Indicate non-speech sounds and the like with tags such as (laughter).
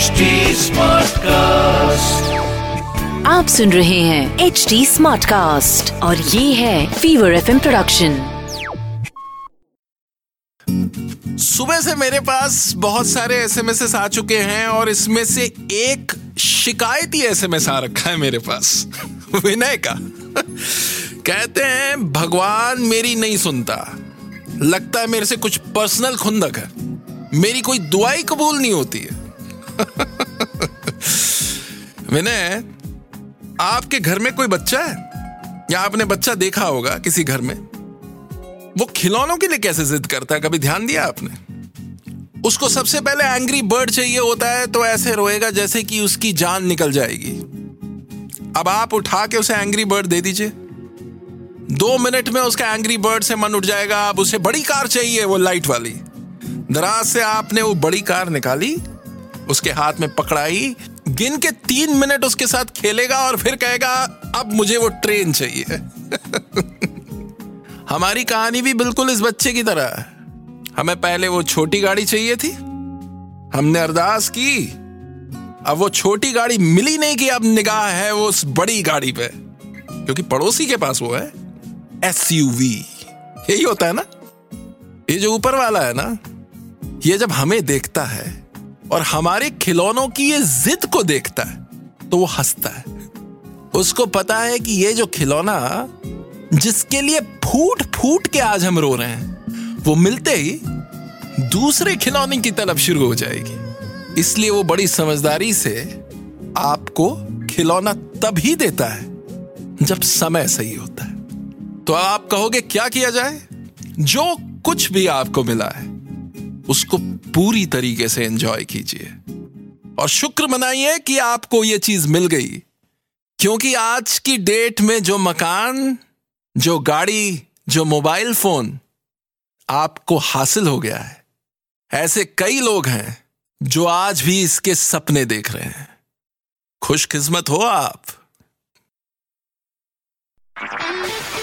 HD Smartcast. आप सुन रहे हैं एच डी स्मार्ट कास्ट और ये है फीवर एफ़ प्रोडक्शन सुबह से मेरे पास बहुत सारे एसएमएस आ चुके हैं और इसमें से एक शिकायती एसएमएस आ रखा है मेरे पास। (laughs) विनय का। (laughs) कहते हैं भगवान मेरी नहीं सुनता। लगता है मेरे से कुछ पर्सनल खुंदक है। मेरी कोई दुआई कबूल नहीं होती है। (laughs) विनय, आपके घर में कोई बच्चा है? या आपने बच्चा देखा होगा किसी घर में? वो खिलौनों के लिए कैसे जिद करता है? कभी ध्यान दिया आपने? उसको सबसे पहले एंग्री बर्ड चाहिए होता है तो ऐसे रोएगा जैसे कि उसकी जान निकल जाएगी। अब आप उठा के उसे एंग्री बर्ड दे दीजिए। दो मिनट में उसका एंग्री बर्ड से मन उठ जाएगा अब उसे बड़ी कार चाहिए, वो लाइट वाली। दराज से आपने वो बड़ी कार निकाली उसके हाथ में पकड़ाई, गिन के तीन मिनट उसके साथ खेलेगा और फिर कहेगा, अब मुझे वो ट्रेन चाहिए। (laughs) हमारी कहानी भी बिल्कुल इस बच्चे की तरह हमें पहले वो छोटी गाड़ी चाहिए थी। हमने अरदास की। अब वो छोटी गाड़ी मिली नहीं कि अब निगाह है वो उस बड़ी गाड़ी पे। क्योंकि पड़ोसी के पास वो है। एस यही होता है ना? ये जो ऊपर वाला है ना? ये जब हमें देखता है और हमारे खिलौनों की ये जिद को देखता है तो वो हंसता है। उसको पता है कि ये जो खिलौना, जिसके लिए फूट फूट के आज हम रो रहे हैं, वो मिलते ही दूसरे खिलौने की तलब शुरू हो जाएगी। इसलिए वो बड़ी समझदारी से आपको खिलौना तब ही देता है, जब समय सही होता है। तो आप कहोगे, क्या किया जाए? जो कुछ भी आपको मिला है उसको पूरी तरीके से एंजॉय कीजिए। और शुक्र मनाइए कि आपको यह चीज़ मिल गई। क्योंकि आज की डेट में जो मकान, जो गाड़ी, जो मोबाइल फ़ोन आपको हासिल हो गया है। ऐसे कई लोग हैं जो आज भी इसके सपने देख रहे हैं। खुशकिस्मत हो आप।